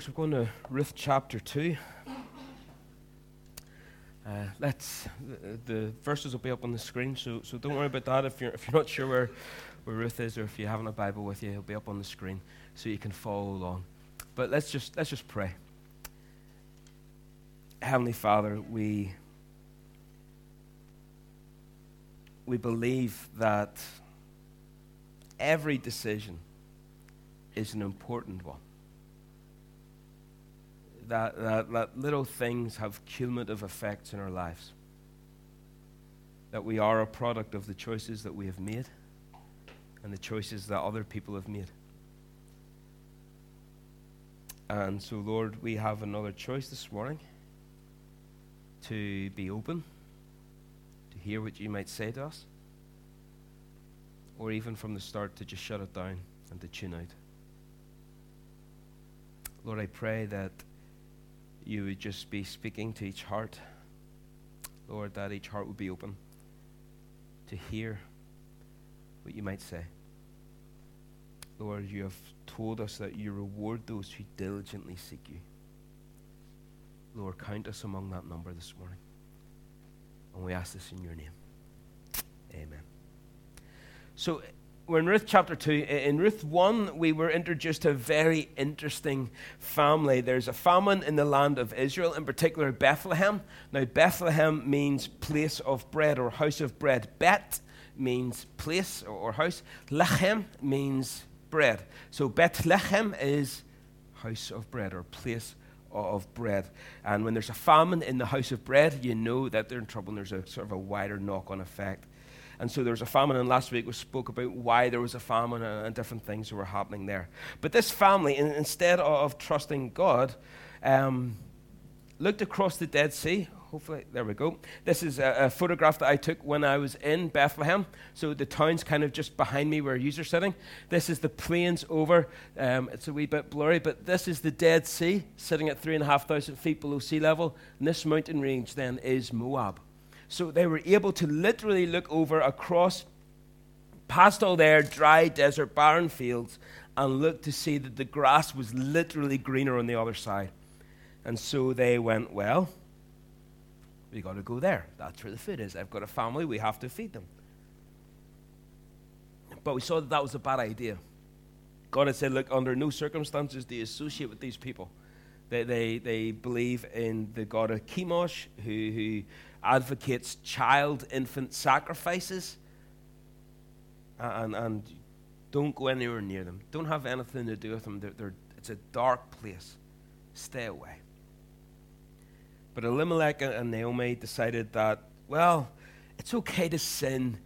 So we're going to Ruth chapter 2. Uh, let's, the, the, verses will be up on the screen, so, so don't worry about that. If you're, if you're not sure where, where Ruth is or if you haven't a Bible with you, it'll be up on the screen so you can follow along. But let's just, let's just pray. Heavenly Father, we, we believe that every decision is an important one that, that, that little things have cumulative effects in our lives. That we are a product of the choices that we have made and the choices that other people have made. And so, Lord, we have another choice this morning to be open, to hear what you might say to us, or even from the start to just shut it down and to tune out. Lord, I pray that you would just be speaking to each heart. Lord, that each heart would be open to hear what you might say. Lord, you have told us that you reward those who diligently seek you. Lord, count us among that number this morning. And we ask this in your name. Amen. So, we're in Ruth chapter 2. In Ruth 1, we were introduced to a very interesting family. There's a famine in the land of Israel, in particular Bethlehem. Now, Bethlehem means place of bread or house of bread. Bet means place or house. Lechem means bread. So, Bethlehem is house of bread or place of bread. And when there's a famine in the house of bread, you know that they're in trouble and there's a sort of a wider knock on effect. And so there was a famine, and last week we spoke about why there was a famine and, different things that were happening there. But this family, in, instead of trusting God, um, looked across the Dead Sea. Hopefully, there we go. This is a, a, photograph that I took when I was in Bethlehem. So the town's kind of just behind me where you are sitting. This is the plains over. Um, it's a wee bit blurry, but this is the Dead Sea sitting at three and a half thousand feet below sea level. And this mountain range then is Moab. So they were able to literally look over across past all their dry desert, barren fields, and look to see that the grass was literally greener on the other side. And so they went, Well, we got to go there. That's where the food is. I've got a family, we have to feed them. But we saw that that was a bad idea. God had said, Look, under no circumstances do you associate with these people. They, they, they believe in the God of Chemosh, who, who advocates child infant sacrifices. And, and don't go anywhere near them. Don't have anything to do with them. They're, they're, it's a dark place. Stay away. But Elimelech and Naomi decided that, well, it's okay to sin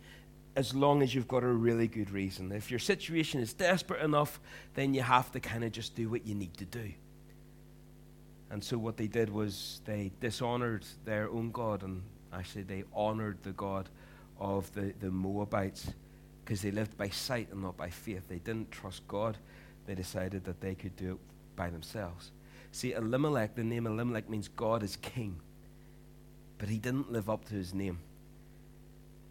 as long as you've got a really good reason. If your situation is desperate enough, then you have to kind of just do what you need to do. And so what they did was they dishonored their own God, and actually they honored the God of the, the Moabites because they lived by sight and not by faith. They didn't trust God. They decided that they could do it by themselves. See, Elimelech, the name Elimelech means God is king. But he didn't live up to his name.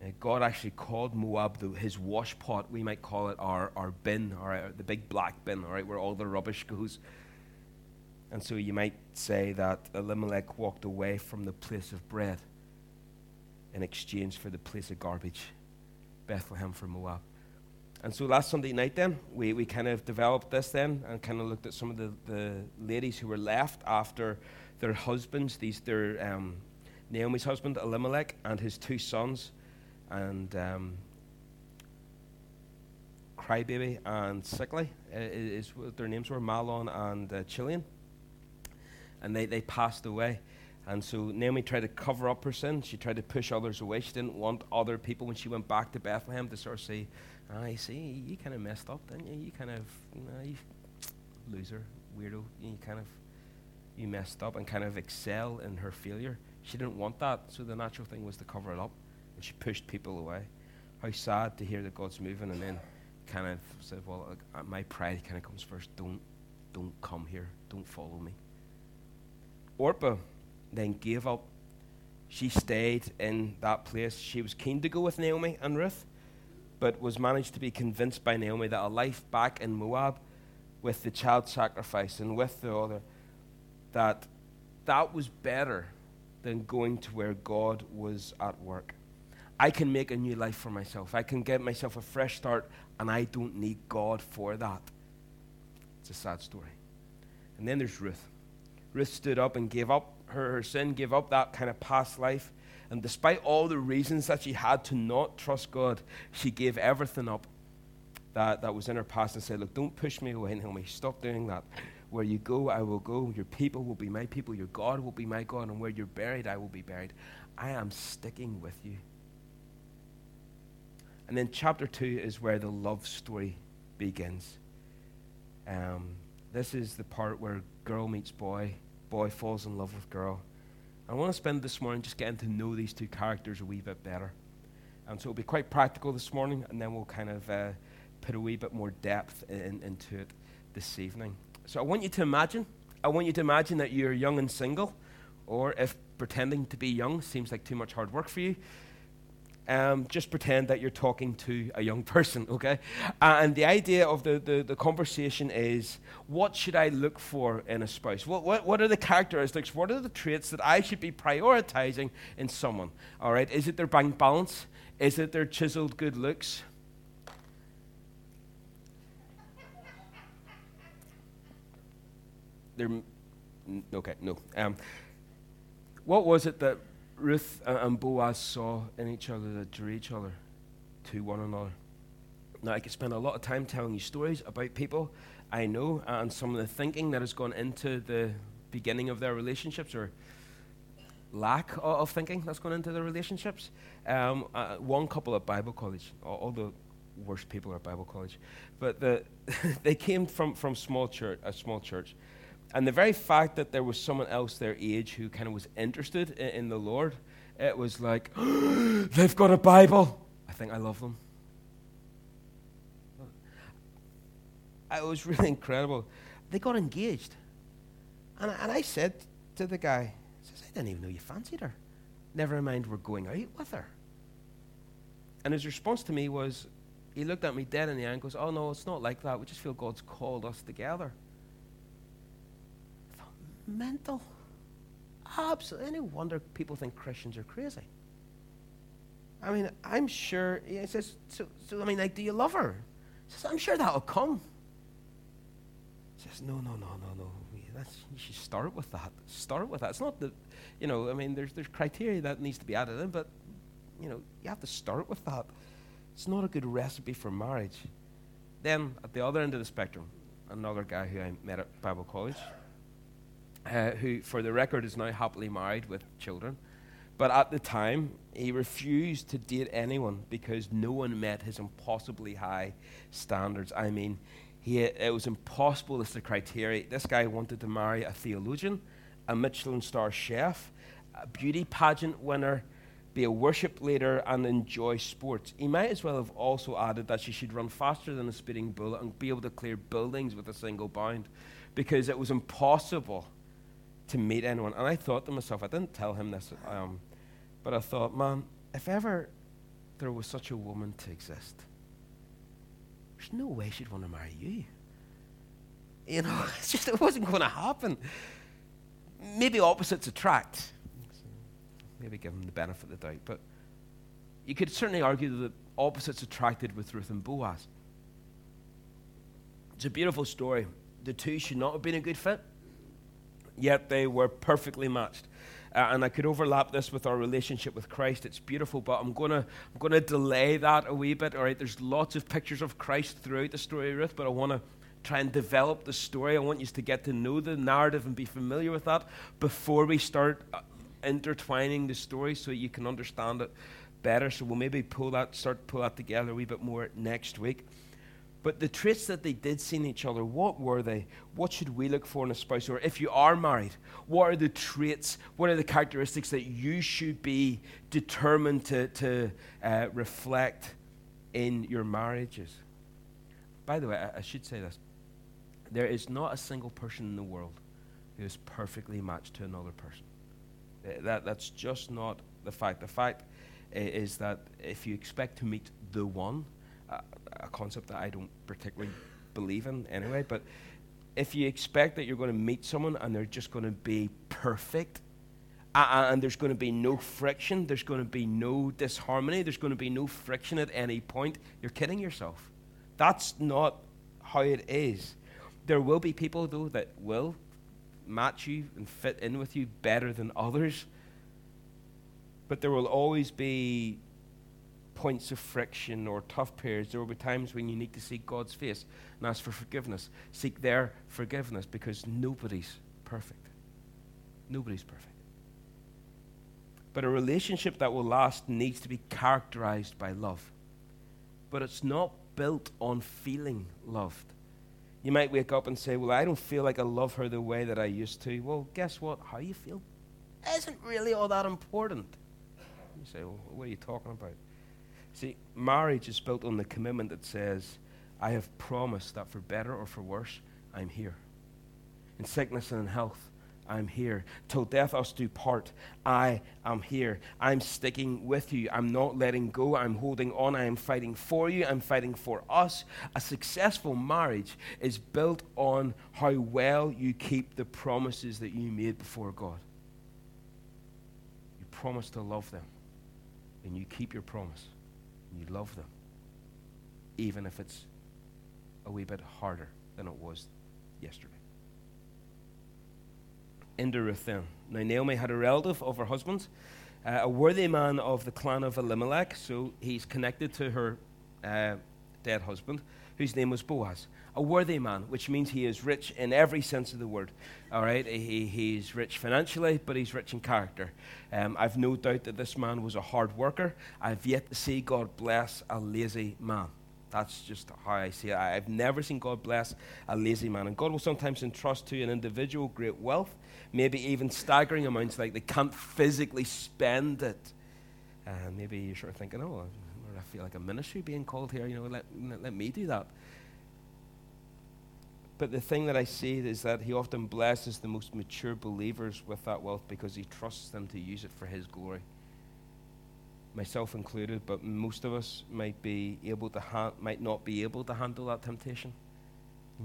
Uh, God actually called Moab the, his washpot. We might call it our, our bin, right, the big black bin, all right, where all the rubbish goes. And so you might say that Elimelech walked away from the place of bread in exchange for the place of garbage, Bethlehem for Moab. And so last Sunday night, then, we, we kind of developed this then and kind of looked at some of the, the ladies who were left after their husbands, these, their, um, Naomi's husband, Elimelech, and his two sons, and um, Crybaby and Sickly, uh, is what their names were, Mahlon and uh, Chilion and they, they passed away. And so Naomi tried to cover up her sin. She tried to push others away. She didn't want other people when she went back to Bethlehem to sort of say, "I ah, see, you kind of messed up, didn't you? You kind of, you, know, you loser, weirdo. You kind of, you messed up and kind of excel in her failure." She didn't want that, so the natural thing was to cover it up, and she pushed people away. How sad to hear that God's moving, and then kind of said, "Well, uh, my pride kind of comes first. Don't, don't come here. Don't follow me." Orpah then gave up. She stayed in that place. She was keen to go with Naomi and Ruth, but was managed to be convinced by Naomi that a life back in Moab with the child sacrifice and with the other that that was better than going to where God was at work. I can make a new life for myself. I can get myself a fresh start, and I don't need God for that. It's a sad story. And then there's Ruth. Ruth stood up and gave up her, her sin, gave up that kind of past life. And despite all the reasons that she had to not trust God, she gave everything up that, that was in her past and said, Look, don't push me away, Naomi. Stop doing that. Where you go, I will go. Your people will be my people. Your God will be my God. And where you're buried, I will be buried. I am sticking with you. And then chapter 2 is where the love story begins. Um, this is the part where girl meets boy, boy falls in love with girl. I want to spend this morning just getting to know these two characters a wee bit better. And so it'll be quite practical this morning, and then we'll kind of uh, put a wee bit more depth in, into it this evening. So I want you to imagine, I want you to imagine that you're young and single, or if pretending to be young seems like too much hard work for you, um, just pretend that you're talking to a young person, okay? Uh, and the idea of the, the, the, conversation is what should I look for in a spouse? What, what, what are the characteristics? What are the traits that I should be prioritizing in someone? All right, is it their bank balance? Is it their chiseled good looks? They're, okay, no. Um, what was it that Ruth and Boaz saw in each other drew each other to one another. Now, I could spend a lot of time telling you stories about people I know and some of the thinking that has gone into the beginning of their relationships or lack of thinking that's gone into their relationships. Um, uh, one couple at Bible college, all the worst people are at Bible college, but the they came from, from small church, a small church. And the very fact that there was someone else their age who kind of was interested in, in the Lord, it was like, they've got a Bible. I think I love them. It was really incredible. They got engaged. And, and I said to the guy, I, says, I didn't even know you fancied her. Never mind, we're going out with her. And his response to me was, he looked at me dead in the eye and goes, Oh, no, it's not like that. We just feel God's called us together mental. Absolutely. Any wonder people think Christians are crazy. I mean, I'm sure, he says, so, so, I mean, like, do you love her? He says, I'm sure that'll come. He says, no, no, no, no, no. That's, you should start with that. Start with that. It's not the, you know, I mean, there's, there's criteria that needs to be added in, but, you know, you have to start with that. It's not a good recipe for marriage. Then, at the other end of the spectrum, another guy who I met at Bible college, uh, who, for the record, is now happily married with children. But at the time, he refused to date anyone because no one met his impossibly high standards. I mean, he, it was impossible as the criteria. This guy wanted to marry a theologian, a Michelin star chef, a beauty pageant winner, be a worship leader, and enjoy sports. He might as well have also added that she should run faster than a speeding bullet and be able to clear buildings with a single bound because it was impossible to meet anyone. And I thought to myself, I didn't tell him this, um, but I thought, man, if ever there was such a woman to exist, there's no way she'd want to marry you. You know, it's just, it wasn't going to happen. Maybe opposites attract. maybe give him the benefit of the doubt. But you could certainly argue that opposites attracted with Ruth and Boaz. It's a beautiful story. The two should not have been a good fit yet they were perfectly matched. Uh, and I could overlap this with our relationship with Christ. It's beautiful, but I'm gonna I'm gonna delay that a wee bit. All right, there's lots of pictures of Christ throughout the story of Ruth, but I want to try and develop the story. I want you to get to know the narrative and be familiar with that before we start uh, intertwining the story, so you can understand it better. So we'll maybe pull that start pull that together a wee bit more next week. But the traits that they did see in each other, what were they? What should we look for in a spouse? Or if you are married, what are the traits, what are the characteristics that you should be determined to, to uh, reflect in your marriages? By the way, I, I should say this. There is not a single person in the world who is perfectly matched to another person. Uh, that, that's just not the fact. The fact is that if you expect to meet the one, a concept that I don't particularly believe in anyway, but if you expect that you're going to meet someone and they're just going to be perfect, uh, and there's going to be no friction, there's going to be no disharmony, there's going to be no friction at any point, you're kidding yourself. That's not how it is. There will be people, though, that will match you and fit in with you better than others. But there will always be points of friction or tough periods. There will be times when you need to seek God's face and ask for forgiveness. Seek their forgiveness because nobody's perfect. Nobody's perfect. But a relationship that will last needs to be characterized by love. But it's not built on feeling loved. You might wake up and say, Well, I don't feel like I love her the way that I used to. Well, guess what? How you feel isn't really all that important. You say, Well, what are you talking about? See, marriage is built on the commitment that says, I have promised that for better or for worse, I'm here. In sickness and in health, I'm here. Till death us do part, I am here. I'm sticking with you. I'm not letting go. I'm holding on. I am fighting for you. I'm fighting for us. A successful marriage is built on how well you keep the promises that you made before God. You promise to love them, and you keep your promise, you love them, even if it's a wee bit harder than it was yesterday into Ruth then. Now, Naomi had a relative of her husband's, uh, a worthy man of the clan of Elimelech, so he's connected to her uh, dead husband, whose name was Boaz. A worthy man, which means he is rich in every sense of the word. All right, he, he's rich financially, but he's rich in character. Um, I've no doubt that this man was a hard worker. I've yet to see God bless a lazy man. That's just how I see it. I've never seen God bless a lazy man. And God will sometimes entrust to an individual great wealth, maybe even staggering amounts like they can't physically spend it. And maybe you're sort of thinking, oh, I feel like a ministry being called here. You know, let, let me do that. But the thing that I see is that he often blesses the most mature believers with that wealth because he trusts them to use it for his glory myself included, but most of us might be able to ha- might not be able to handle that temptation.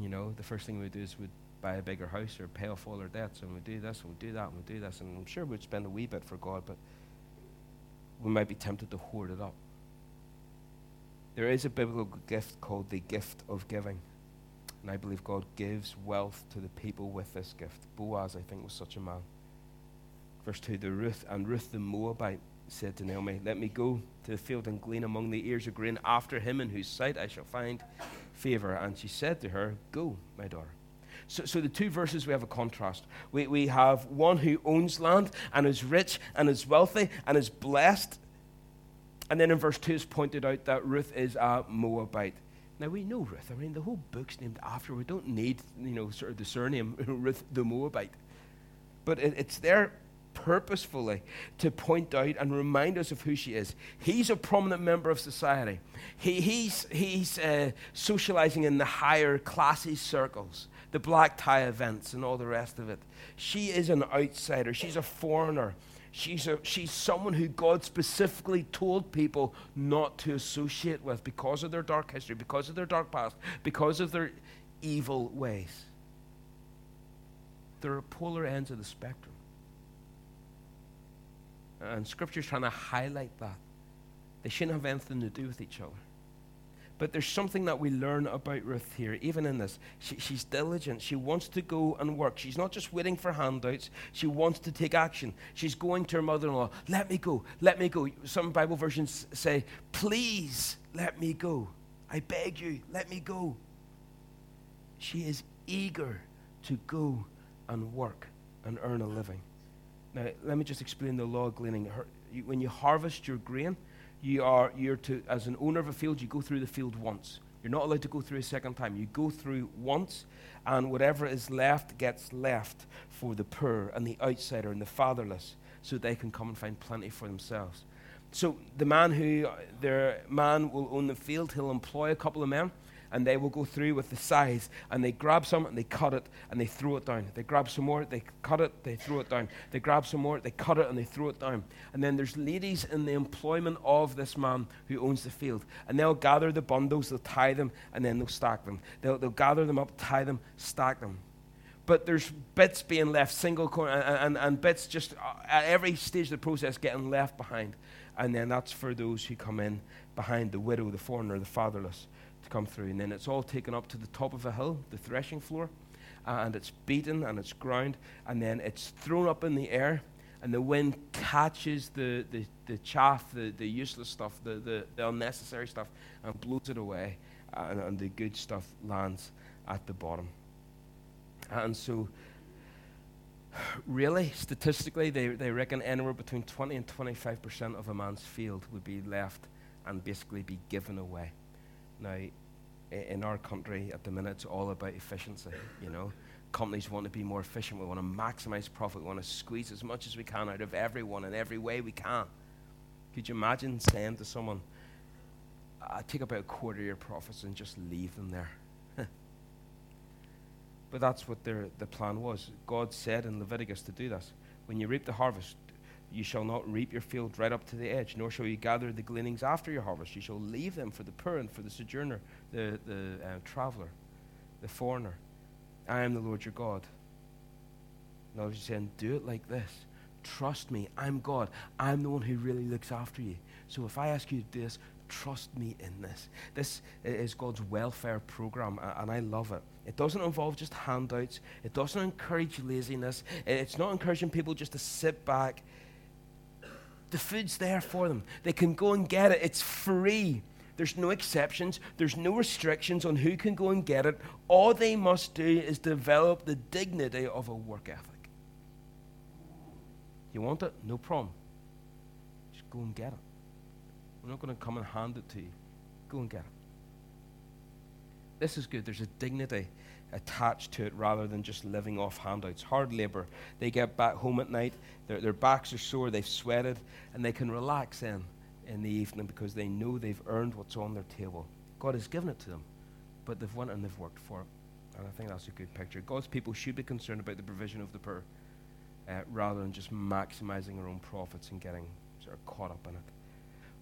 You know, the first thing we do is we'd buy a bigger house or pay off all our debts, and we do this, and we do that, and we do this, and I'm sure we'd spend a wee bit for God, but we might be tempted to hoard it up. There is a biblical gift called the gift of giving. And I believe God gives wealth to the people with this gift. Boaz, I think, was such a man. Verse 2 the Ruth and Ruth the Moabite said to Naomi, Let me go to the field and glean among the ears of grain after him in whose sight I shall find favor. And she said to her, Go, my daughter. So, so the two verses, we have a contrast. We, we have one who owns land and is rich and is wealthy and is blessed. And then in verse 2 it's pointed out that Ruth is a Moabite. Now we know Ruth. I mean, the whole book's named after. Her. We don't need, you know, sort of the surname Ruth the Moabite. But it, it's there purposefully to point out and remind us of who she is. He's a prominent member of society. He, he's he's uh, socializing in the higher classy circles, the black tie events, and all the rest of it. She is an outsider. She's a foreigner. She's, a, she's someone who God specifically told people not to associate with because of their dark history, because of their dark past, because of their evil ways. There are polar ends of the spectrum. And Scripture's trying to highlight that. They shouldn't have anything to do with each other. But there's something that we learn about Ruth here, even in this. She, she's diligent. She wants to go and work. She's not just waiting for handouts. She wants to take action. She's going to her mother in law, let me go, let me go. Some Bible versions say, please let me go. I beg you, let me go. She is eager to go and work and earn a living. Now, let me just explain the law of gleaning. When you harvest your grain, you are you're to as an owner of a field, you go through the field once. You're not allowed to go through a second time. You go through once, and whatever is left gets left for the poor and the outsider and the fatherless, so they can come and find plenty for themselves. So the man who their man will own the field, he'll employ a couple of men, and they will go through with the size and they grab some and they cut it and they throw it down. They grab some more, they cut it, they throw it down. They grab some more, they cut it and they throw it down. And then there's ladies in the employment of this man who owns the field. And they'll gather the bundles, they'll tie them, and then they'll stack them. They'll, they'll gather them up, tie them, stack them. But there's bits being left, single corner, and, and, and bits just uh, at every stage of the process getting left behind. And then that's for those who come in behind the widow, the foreigner, the fatherless to come through. And then it's all taken up to the top of a hill, the threshing floor, uh, and it's beaten and it's ground, and then it's thrown up in the air, and the wind catches the, the, the chaff, the, the useless stuff, the, the, the unnecessary stuff, and blows it away, uh, and, and the good stuff lands at the bottom. And so, really, statistically, they, they reckon anywhere between 20 and 25% of a man's field would be left and basically be given away. Now, in our country at the minute, it's all about efficiency, you know. Companies want to be more efficient. We want to maximize profit. We want to squeeze as much as we can out of everyone in every way we can. Could you imagine saying to someone, I take about a quarter of your profits and just leave them there? but that's what their, the plan was. God said in Leviticus to do this. When you reap the harvest, you shall not reap your field right up to the edge, nor shall you gather the gleanings after your harvest. You shall leave them for the poor and for the sojourner, the, the uh, traveler, the foreigner. I am the Lord your God. Now he's saying, do it like this. Trust me. I'm God. I'm the one who really looks after you. So if I ask you to do this, trust me in this. This is God's welfare program, and I love it. It doesn't involve just handouts, it doesn't encourage laziness, it's not encouraging people just to sit back the food's there for them. They can go and get it. It's free. There's no exceptions. There's no restrictions on who can go and get it. All they must do is develop the dignity of a work ethic. You want it? No problem. Just go and get it. We're not going to come and hand it to you. Go and get it. This is good. There's a dignity attached to it rather than just living off handouts. Hard labor. They get back home at night, their, their backs are sore, they've sweated, and they can relax then in the evening because they know they've earned what's on their table. God has given it to them, but they've went and they've worked for it. And I think that's a good picture. God's people should be concerned about the provision of the poor uh, rather than just maximizing their own profits and getting sort of caught up in it.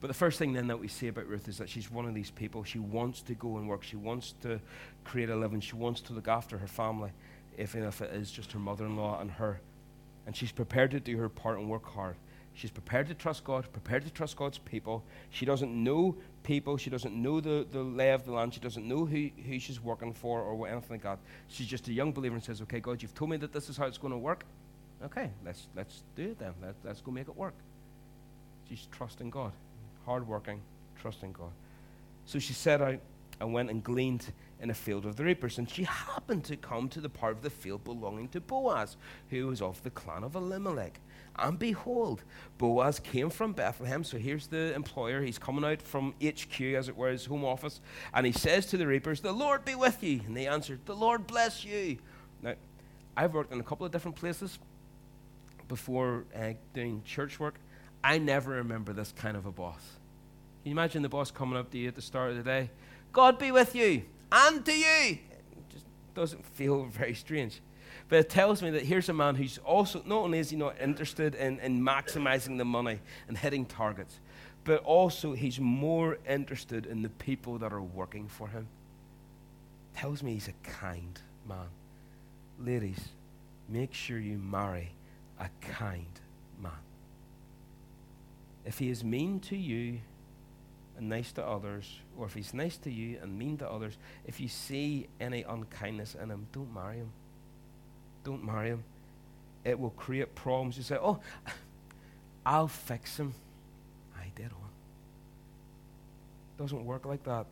But the first thing then that we see about Ruth is that she's one of these people. She wants to go and work. She wants to create a living. She wants to look after her family, even if it is just her mother in law and her. And she's prepared to do her part and work hard. She's prepared to trust God, prepared to trust God's people. She doesn't know people. She doesn't know the, the lay of the land. She doesn't know who, who she's working for or what anything like that. She's just a young believer and says, Okay, God, you've told me that this is how it's going to work. Okay, let's, let's do it then. Let, let's go make it work. She's trusting God hardworking, trusting God. So she set out and went and gleaned in a field of the reapers. And she happened to come to the part of the field belonging to Boaz, who was of the clan of Elimelech. And behold, Boaz came from Bethlehem. So here's the employer. He's coming out from HQ, as it were, his home office. And he says to the reapers, The Lord be with you. And they answered, The Lord bless you. Now, I've worked in a couple of different places before uh, doing church work. I never remember this kind of a boss. You imagine the boss coming up to you at the start of the day? God be with you and to you. It just doesn't feel very strange. But it tells me that here's a man who's also, not only is he not interested in, in maximizing the money and hitting targets, but also he's more interested in the people that are working for him. It Tells me he's a kind man. Ladies, make sure you marry a kind man. If he is mean to you and nice to others, or if he's nice to you and mean to others, if you see any unkindness in him, don't marry him. Don't marry him. It will create problems. You say, oh, I'll fix him. I did on. Doesn't work like that.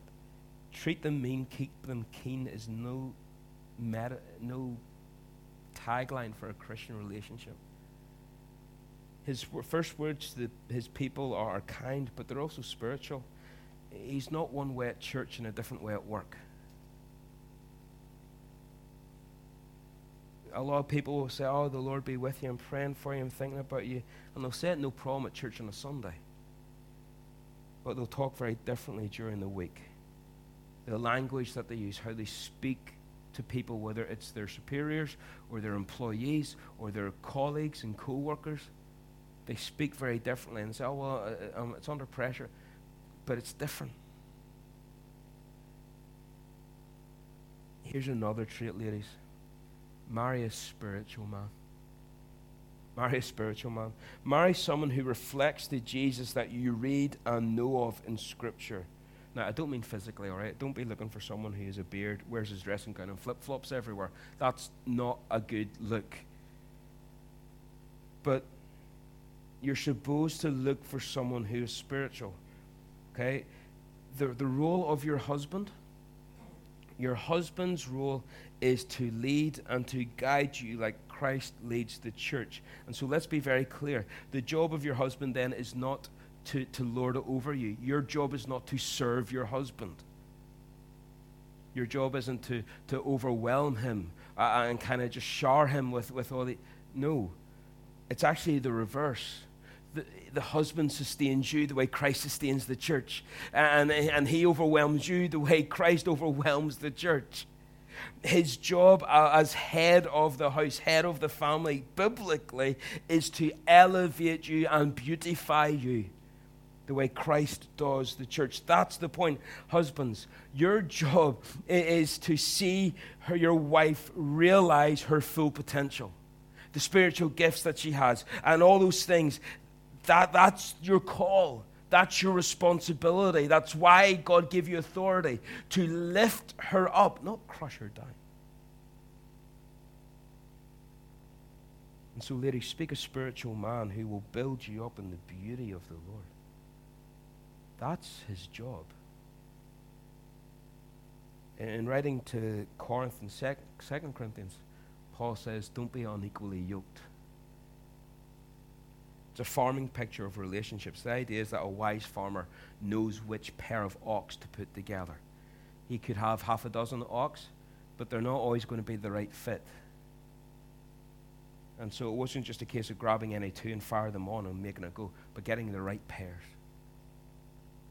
Treat them mean, keep them keen is no, meta, no tagline for a Christian relationship his first words to the, his people are kind, but they're also spiritual. He's not one way at church and a different way at work. A lot of people will say, Oh, the Lord be with you. I'm praying for you. I'm thinking about you. And they'll say it no problem at church on a Sunday. But they'll talk very differently during the week. the language that they use, how they speak to people, whether it's their superiors or their employees or their colleagues and co workers. They speak very differently and say, oh, well, uh, uh, um, it's under pressure. But it's different. Here's another trait, ladies marry a spiritual man. Marry a spiritual man. Marry someone who reflects the Jesus that you read and know of in Scripture. Now, I don't mean physically, all right? Don't be looking for someone who has a beard, wears his dressing gown, and flip flops everywhere. That's not a good look. But you're supposed to look for someone who is spiritual, okay? The, the role of your husband, your husband's role is to lead and to guide you like Christ leads the church. And so let's be very clear. The job of your husband then is not to, to lord over you. Your job is not to serve your husband. Your job isn't to, to overwhelm him uh, and kind of just shower him with, with all the. No. It's actually the reverse. The, the husband sustains you the way Christ sustains the church. And, and he overwhelms you the way Christ overwhelms the church. His job as head of the house, head of the family, biblically, is to elevate you and beautify you the way Christ does the church. That's the point. Husbands, your job is to see her, your wife realize her full potential, the spiritual gifts that she has, and all those things. That, that's your call. That's your responsibility. That's why God gave you authority to lift her up, not crush her down. And so, ladies, speak a spiritual man who will build you up in the beauty of the Lord. That's his job. In writing to Corinth in 2 Corinthians, Paul says, Don't be unequally yoked. It's a farming picture of relationships. The idea is that a wise farmer knows which pair of ox to put together. He could have half a dozen ox, but they're not always going to be the right fit. And so it wasn't just a case of grabbing any two and fire them on and making it go, but getting the right pairs.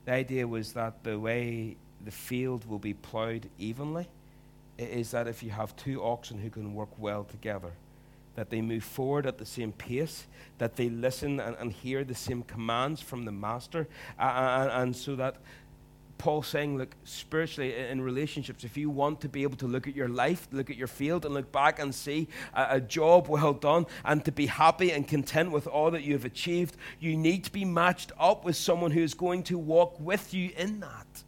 The idea was that the way the field will be plowed evenly is that if you have two oxen who can work well together, that they move forward at the same pace, that they listen and, and hear the same commands from the master, uh, and, and so that Paul saying, look, spiritually in relationships, if you want to be able to look at your life, look at your field, and look back and see a, a, job well done, and to be happy and content with all that you have achieved, you need to be matched up with someone who is going to walk with you in that.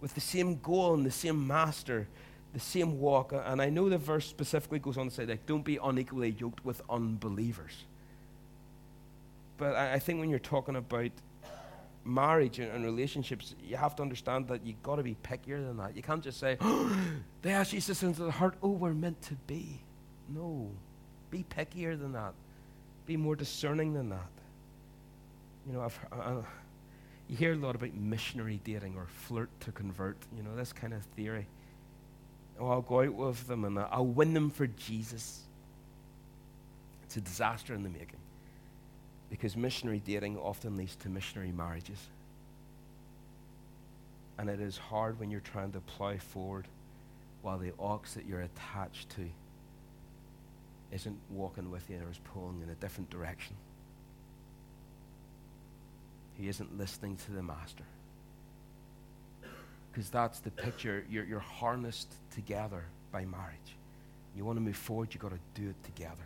With the same goal and the same master, the same walk. And I know the verse specifically goes on to say, like, don't be unequally yoked with unbelievers. But I, I think when you're talking about marriage and, and, relationships, you have to understand that you've got to be pickier than that. You can't just say, oh, they ask Jesus into the heart, oh, we're meant to be. No. Be pickier than that. Be more discerning than that. You know, I've, uh, you hear a lot about missionary dating or flirt to convert, you know, this kind of theory. Oh, I'll go out with them and I'll win them for Jesus. It's a disaster in the making. Because missionary dating often leads to missionary marriages. And it is hard when you're trying to plow forward while the ox that you're attached to isn't walking with you or is pulling in a different direction. He isn't listening to the master. Because that's the picture. You're, you're harnessed together by marriage. You want to move forward, you've got to do it together.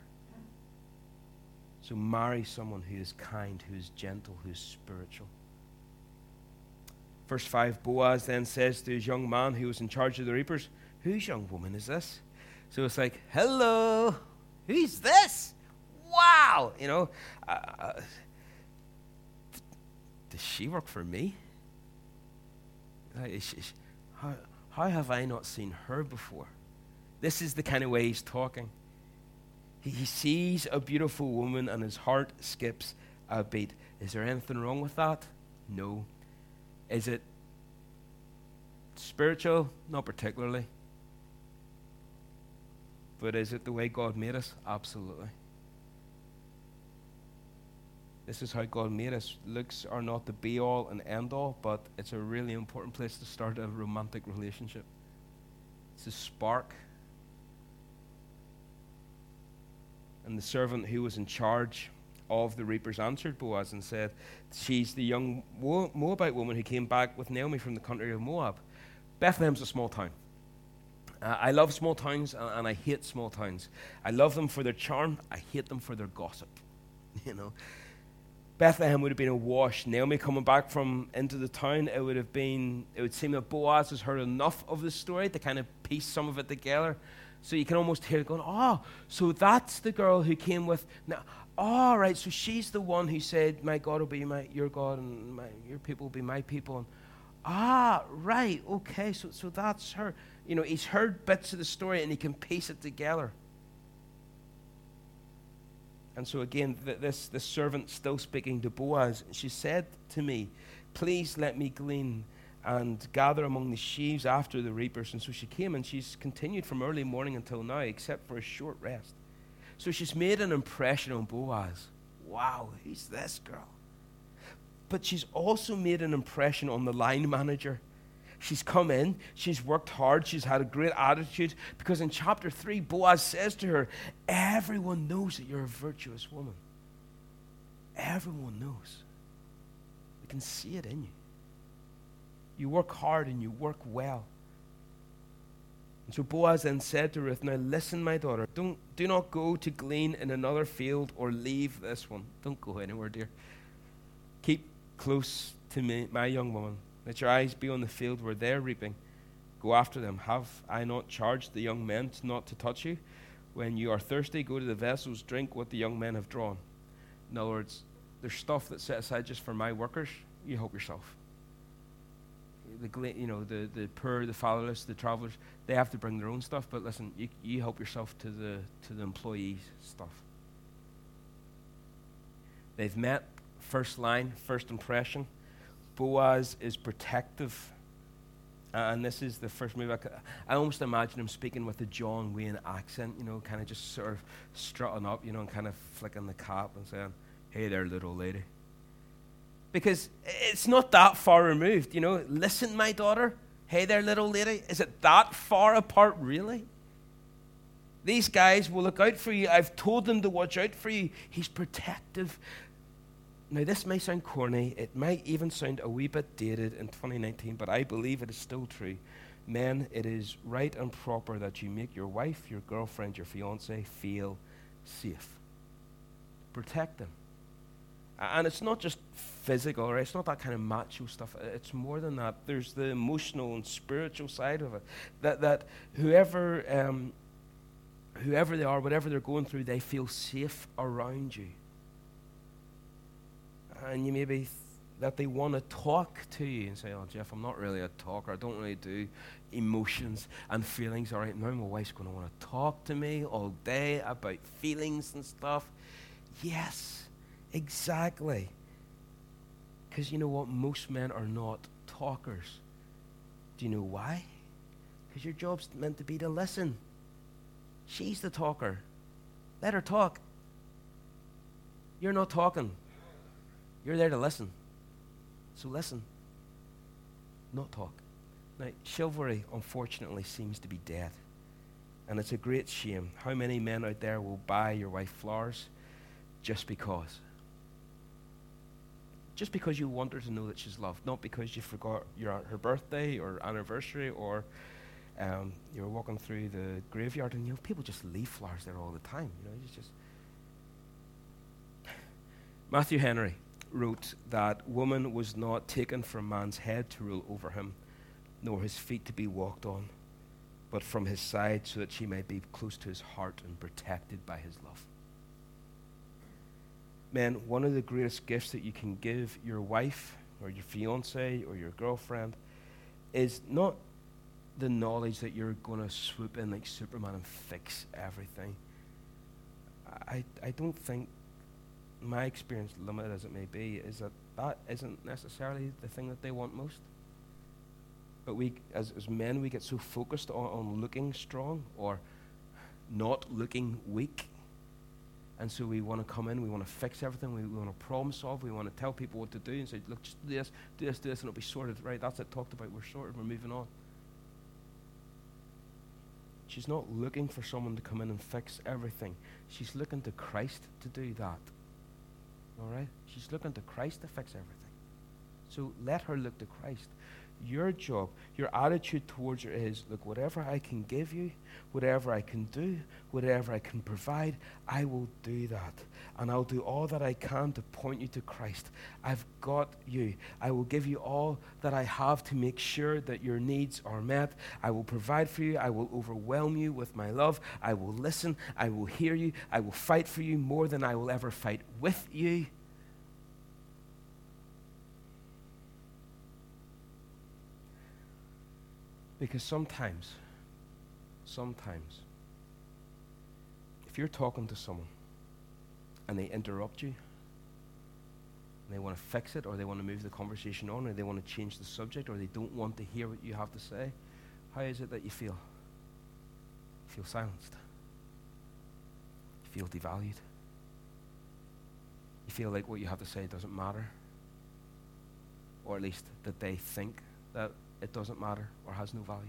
So marry someone who is kind, who is gentle, who is spiritual. Verse 5 Boaz then says to his young man who was in charge of the reapers, Whose young woman is this? So it's like, Hello, who's this? Wow! You know, uh, uh, does she work for me? How, how have I not seen her before? This is the kind of way he's talking. He sees a beautiful woman and his heart skips a beat. Is there anything wrong with that? No. Is it spiritual? Not particularly. But is it the way God made us? Absolutely. This is how God made us. Looks are not the be all and end all, but it's a really important place to start a romantic relationship. It's a spark. And the servant who was in charge of the reapers answered Boaz and said, She's the young Moabite woman who came back with Naomi from the country of Moab. Bethlehem's a small town. Uh, I love small towns and, and I hate small towns. I love them for their charm, I hate them for their gossip. You know, Bethlehem would have been awash. Naomi coming back from into the town, it would have been, it would seem that Boaz has heard enough of the story to kind of piece some of it together. So you can almost hear it going, oh, so that's the girl who came with. Now, all oh, right, so she's the one who said, My God will be my, your God and my, your people will be my people. And, ah, right, okay, so, so that's her. You know, he's heard bits of the story and he can piece it together. And so again, th- this, this servant still speaking to Boaz, she said to me, Please let me glean and gather among the sheaves after the reapers. And so she came and she's continued from early morning until now, except for a short rest. So she's made an impression on Boaz. Wow, who's this girl? But she's also made an impression on the line manager. She's come in, she's worked hard, she's had a great attitude, because in chapter 3, Boaz says to her, Everyone knows that you're a virtuous woman. Everyone knows. We can see it in you. You work hard and you work well. And so Boaz then said to Ruth, Now listen, my daughter, don't, do not go to glean in another field or leave this one. Don't go anywhere, dear. Keep close to me, my young woman. Let your eyes be on the field where they're reaping. Go after them. Have I not charged the young men not to touch you? When you are thirsty, go to the vessels, drink what the young men have drawn. In other words, there's stuff that's set aside just for my workers. You help yourself the you know the the poor, the fatherless, the travelers, they have to bring their own stuff. But listen, you you help yourself to the to the employees stuff. They've met first line, first impression. Boaz is protective. Uh, and this is the first move. I, could, I almost imagine him speaking with a John Wayne accent, you know, kind of just sort of strutting up, you know, and kind of flicking the cap and saying, Hey there, little lady because it's not that far removed. You know, listen, my daughter. Hey there, little lady. Is it that far apart, really? These guys will look out for you. I've told them to watch out for you. He's protective. Now, this may sound corny. It might even sound a wee bit dated in 2019, but I believe it is still true. Men, it is right and proper that you make your wife, your girlfriend, your fiance feel safe. Protect them. And it's not just physical, right? It's not that kind of macho stuff. It's more than that. There's the emotional and spiritual side of it. That, that whoever, um, whoever they are, whatever they're going through, they feel safe around you. And you maybe th- that they want to talk to you and say, Oh, Jeff, I'm not really a talker. I don't really do emotions and feelings. All right, now my wife's going to want to talk to me all day about feelings and stuff. Yes Exactly. Because you know what? Most men are not talkers. Do you know why? Because your job's meant to be to listen. She's the talker. Let her talk. You're not talking. You're there to listen. So listen, not talk. Now, chivalry, unfortunately, seems to be dead. And it's a great shame. How many men out there will buy your wife flowers just because? just because you want her to know that she's loved, not because you forgot your, her birthday or anniversary or um, you're walking through the graveyard and you know people just leave flowers there all the time. You know, it's just Matthew Henry wrote that woman was not taken from man's head to rule over him, nor his feet to be walked on, but from his side so that she might be close to his heart and protected by his love man, one of the greatest gifts that you can give your wife or your fiance or your girlfriend is not the knowledge that you're going to swoop in like Superman and fix everything. I, I don't think, my experience, limited as it may be, is that that isn't necessarily the thing that they want most. But we, as, as men, we get so focused on, on looking strong or not looking weak And so we want to come in, we want to fix everything, we, we want to problem solve, we want to tell people what to do and say, look, just do this, do this, do this, and it'll be sorted. Right, that's it talked about. We're sorted, we're moving on. She's not looking for someone to come in and fix everything. She's looking to Christ to do that. All right? She's looking to Christ to fix everything. So let her look to Christ. Your job, your attitude towards her is look, whatever I can give you, whatever I can do, whatever I can provide, I will do that. And I'll do all that I can to point you to Christ. I've got you. I will give you all that I have to make sure that your needs are met. I will provide for you. I will overwhelm you with my love. I will listen. I will hear you. I will fight for you more than I will ever fight with you. Because sometimes, sometimes, if you're talking to someone and they interrupt you, they want to fix it, or they want to move the conversation on, or they want to change the subject, or they don't want to hear what you have to say, how is it that you feel? You feel silenced. You feel devalued. You feel like what you have to say doesn't matter. Or at least that they think that it doesn't matter or has no value.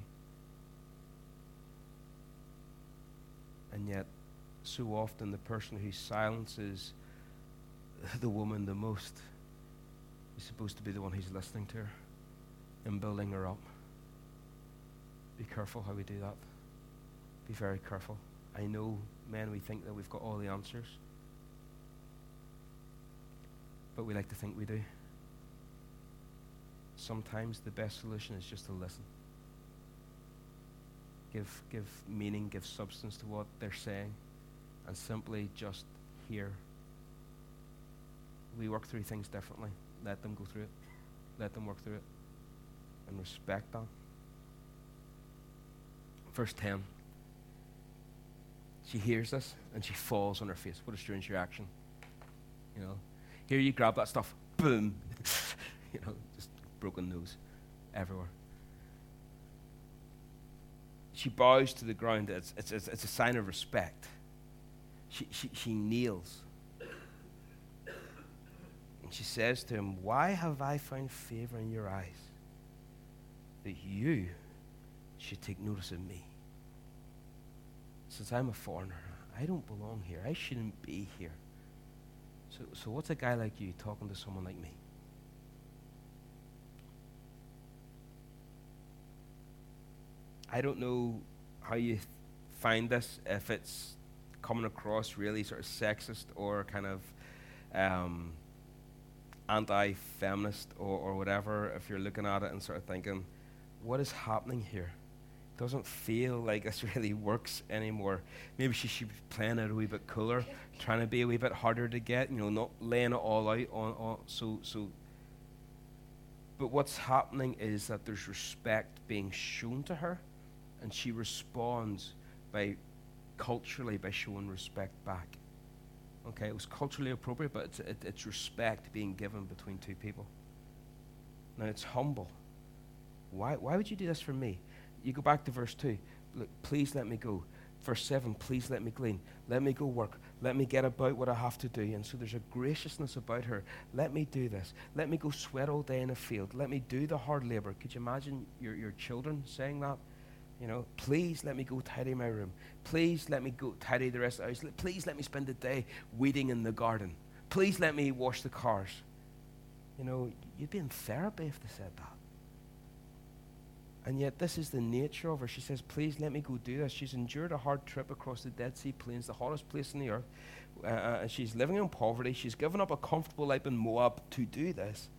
And yet, so often, the person who silences the woman the most is supposed to be the one who's listening to her and building her up. Be careful how we do that. Be very careful. I know, men, we think that we've got all the answers, but we like to think we do sometimes the best solution is just to listen. Give, give meaning, give substance to what they're saying, and simply just hear. We work through things differently. Let them go through it. Let them work through it. And respect that. Verse 10. She hears this and she falls on her face. What a strange reaction. You know, here you grab that stuff, boom. you know, broken nose everywhere. She bows to the ground. It's, it's, it's, it's a sign of respect. She, she, she kneels. And she says to him, Why have I found favor in your eyes that you should take notice of me? Since I'm a foreigner, I don't belong here. I shouldn't be here. So, so what's a guy like you talking to someone like me? I don't know how you find this, if it's coming across really sort of sexist or kind of um, anti feminist or, or whatever, if you're looking at it and sort of thinking, what is happening here? It doesn't feel like this really works anymore. Maybe she should be playing it a wee bit cooler, trying to be a wee bit harder to get, you know, not laying it all out on, on so so but what's happening is that there's respect being shown to her and she responds by culturally by showing respect back. Okay, it was culturally appropriate, but it's, it, it's respect being given between two people. Now it's humble. Why, why would you do this for me? You go back to verse 2. Look, please let me go. Verse 7, please let me glean. Let me go work. Let me get about what I have to do. And so there's a graciousness about her. Let me do this. Let me go sweat all day in a field. Let me do the hard labor. Could you imagine your, your children saying that? You know, please let me go tidy my room. Please let me go tidy the rest of the house. Please let me spend the day weeding in the garden. Please let me wash the cars. You know, you'd be in therapy if they said that. And yet, this is the nature of her. She says, Please let me go do this. She's endured a hard trip across the Dead Sea Plains, the hottest place on the earth. Uh, uh she's living in poverty. She's given up a comfortable life in Moab to do this.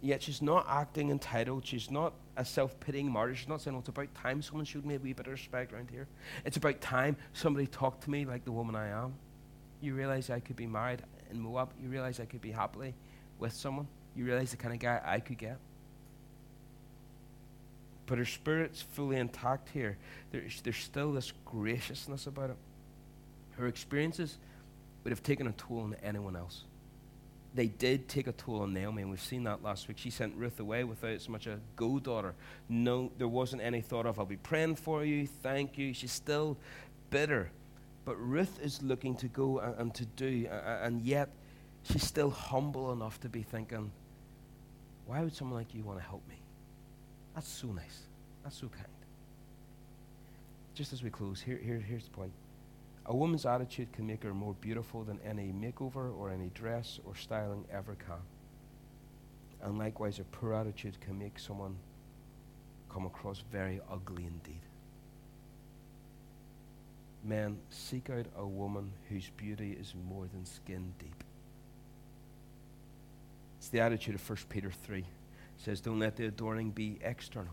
Yet she's not acting entitled. She's not a self pitying martyr. She's not saying, oh, it's about time someone showed me a wee bit of respect around here. It's about time somebody talked to me like the woman I am. You realize I could be married in Moab. You realize I could be happily with someone. You realize the kind of guy I could get. But her spirit's fully intact here. There's, there's still this graciousness about it. Her experiences would have taken a toll on anyone else they did take a toll on Naomi, and we've seen that last week. She sent Ruth away without so much a go daughter. No, there wasn't any thought of, I'll be praying for you, thank you. She's still bitter. But Ruth is looking to go and, and to do, and yet she's still humble enough to be thinking, why would someone like you want to help me? That's so nice. That's so kind. Just as we close, here, here, here's the point. A woman's attitude can make her more beautiful than any makeover or any dress or styling ever can. And likewise, a poor attitude can make someone come across very ugly indeed. Men, seek out a woman whose beauty is more than skin deep. It's the attitude of 1 Peter 3. It says, Don't let the adorning be external.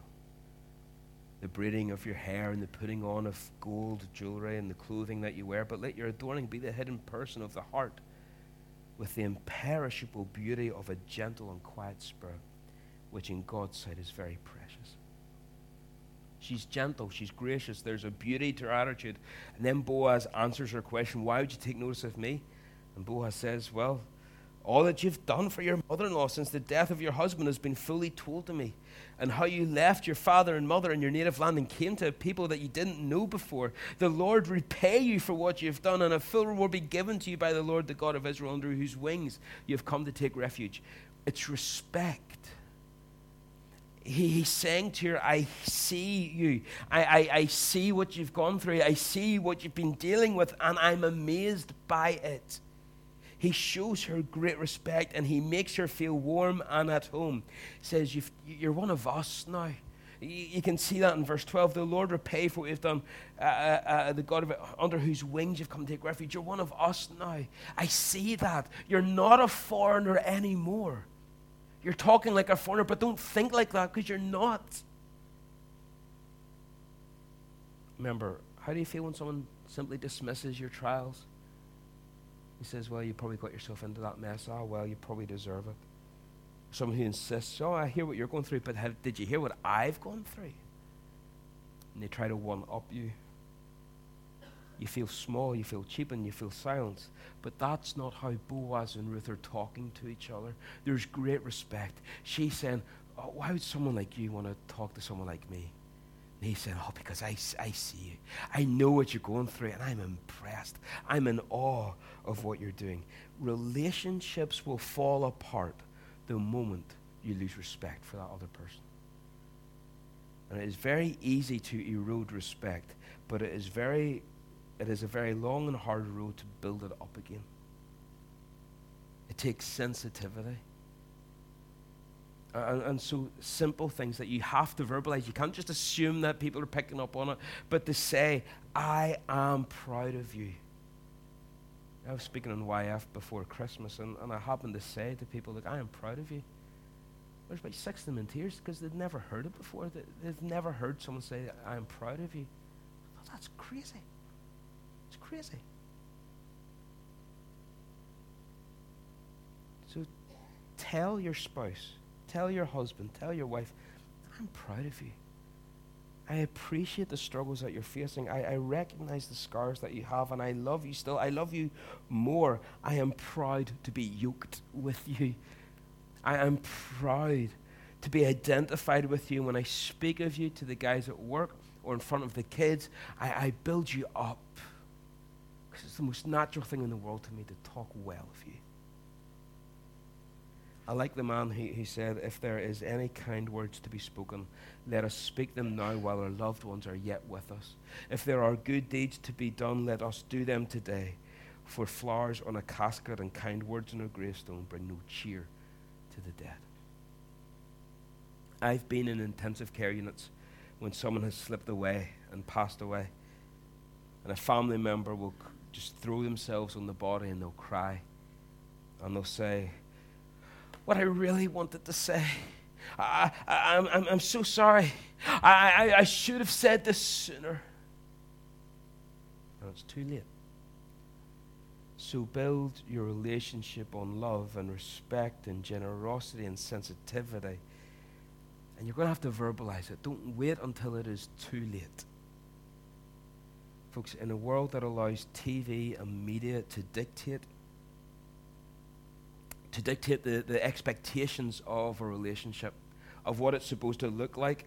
The braiding of your hair and the putting on of gold jewelry and the clothing that you wear, but let your adorning be the hidden person of the heart with the imperishable beauty of a gentle and quiet spirit, which in God's sight is very precious. She's gentle, she's gracious, there's a beauty to her attitude. And then Boaz answers her question, Why would you take notice of me? And Boaz says, Well, all that you've done for your mother in law since the death of your husband has been fully told to me. And how you left your father and mother in your native land and came to a people that you didn't know before. The Lord repay you for what you've done, and a full reward be given to you by the Lord, the God of Israel, under whose wings you have come to take refuge. It's respect. He, he's saying to her, I see you. I, I, I see what you've gone through. I see what you've been dealing with, and I'm amazed by it. He shows her great respect and he makes her feel warm and at home. He says, You're one of us now. You can see that in verse 12. The Lord repay for what you've done. Uh, uh, uh, the God of it, under whose wings you've come to take refuge. You're one of us now. I see that. You're not a foreigner anymore. You're talking like a foreigner, but don't think like that because you're not. Remember, how do you feel when someone simply dismisses your trials? He says, Well, you probably got yourself into that mess. Oh, well, you probably deserve it. Someone who insists, Oh, I hear what you're going through, but have, did you hear what I've gone through? And they try to one up you. You feel small, you feel cheap, and you feel silenced. But that's not how Boaz and Ruth are talking to each other. There's great respect. She's saying, oh, Why would someone like you want to talk to someone like me? And he said, Oh, because I, I see you. I know what you're going through, and I'm impressed. I'm in awe of what you're doing. Relationships will fall apart the moment you lose respect for that other person. And it is very easy to erode respect, but it is very it is a very long and hard road to build it up again. It takes sensitivity. Uh, and, and, so simple things that you have to verbalize. You can't just assume that people are picking up on it, but to say, I am proud of you. I was speaking on YF before Christmas, and, and I happened to say to people, Look, I am proud of you. There's about six of them in tears because they've never heard it before. They, they've never heard someone say, I am proud of you. I Thought, That's crazy. It's crazy. So tell your spouse, tell your husband, tell your wife, I'm proud of you. I appreciate the struggles that you're facing. I, I, recognize the scars that you have, and I love you still. I love you more. I am proud to be yoked with you. I am proud to be identified with you. When I speak of you to the guys at work or in front of the kids, I, I build you up. Because it's the most natural thing in the world to me to talk well of you. I like the man who, who said, If there is any kind words to be spoken, let us speak them now while our loved ones are yet with us. If there are good deeds to be done, let us do them today. For flowers on a casket and kind words on a gravestone bring no cheer to the dead. I've been in intensive care units when someone has slipped away and passed away, and a family member will just throw themselves on the body and they'll cry and they'll say, what I really wanted to say. I, am I'm, I'm so sorry. I, I, I should have said this sooner. And it's too late. So build your relationship on love and respect and generosity and sensitivity. And you're going to have to verbalize it. Don't wait until it is too late. Folks, in a world that allows TV and media to dictate to dictate the, the expectations of a relationship, of what it's supposed to look like,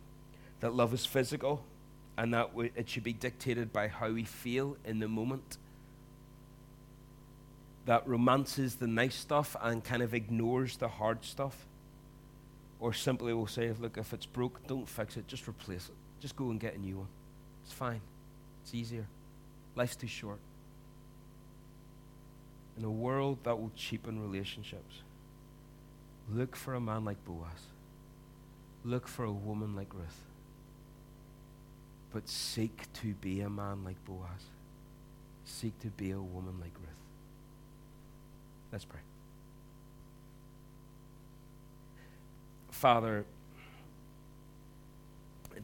that love is physical, and that it should be dictated by how we feel in the moment. that romances the nice stuff and kind of ignores the hard stuff. Or simply will say, look, if it's broke, don't fix it, just replace it. Just go and get a new one. It's fine. It's easier. Life's too short. In a world that will cheapen relationships, look for a man like Boaz. Look for a woman like Ruth. But seek to be a man like Boaz. Seek to be a woman like Ruth. Let's pray. Father,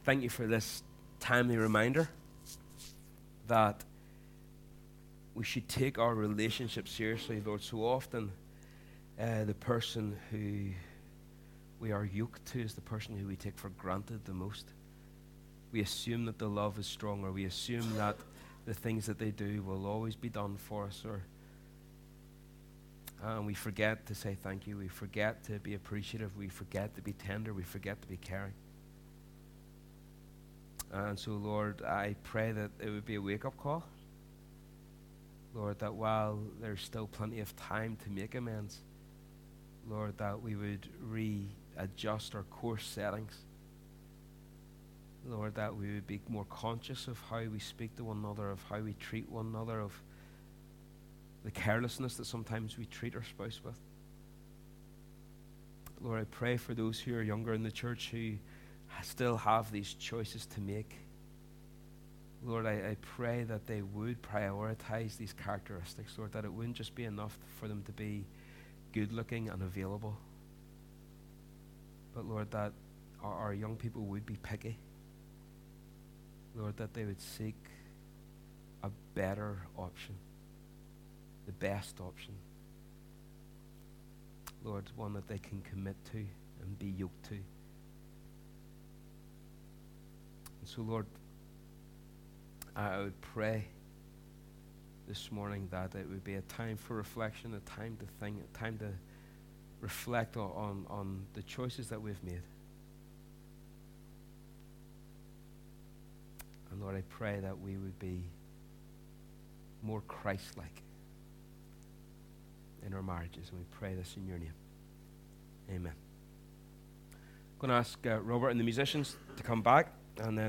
thank you for this timely reminder that we should take our relationship seriously, Lord. So often, uh, the person who we are yoked to is the person who we take for granted the most. We assume that the love is stronger. We assume that the things that they do will always be done for us, or and we forget to say thank you. We forget to be appreciative. We forget to be tender. We forget to be caring. And so, Lord, I pray that it would be a wake up call. Lord, that while there's still plenty of time to make amends, Lord, that we would readjust our course settings. Lord, that we would be more conscious of how we speak to one another, of how we treat one another, of the carelessness that sometimes we treat our spouse with. Lord, I pray for those who are younger in the church who still have these choices to make. Lord, I, I pray that they would prioritize these characteristics, Lord, that it wouldn't just be enough for them to be good looking and available, but Lord, that our, our young people would be picky. Lord, that they would seek a better option the best option. Lord, one that they can commit to and be yoked to. And so, Lord, I would pray this morning that it would be a time for reflection, a time to think, a time to reflect on, on the choices that we've made. And Lord, I pray that we would be more Christ like in our marriages. And we pray this in your name. Amen. I'm going to ask uh, Robert and the musicians to come back, and then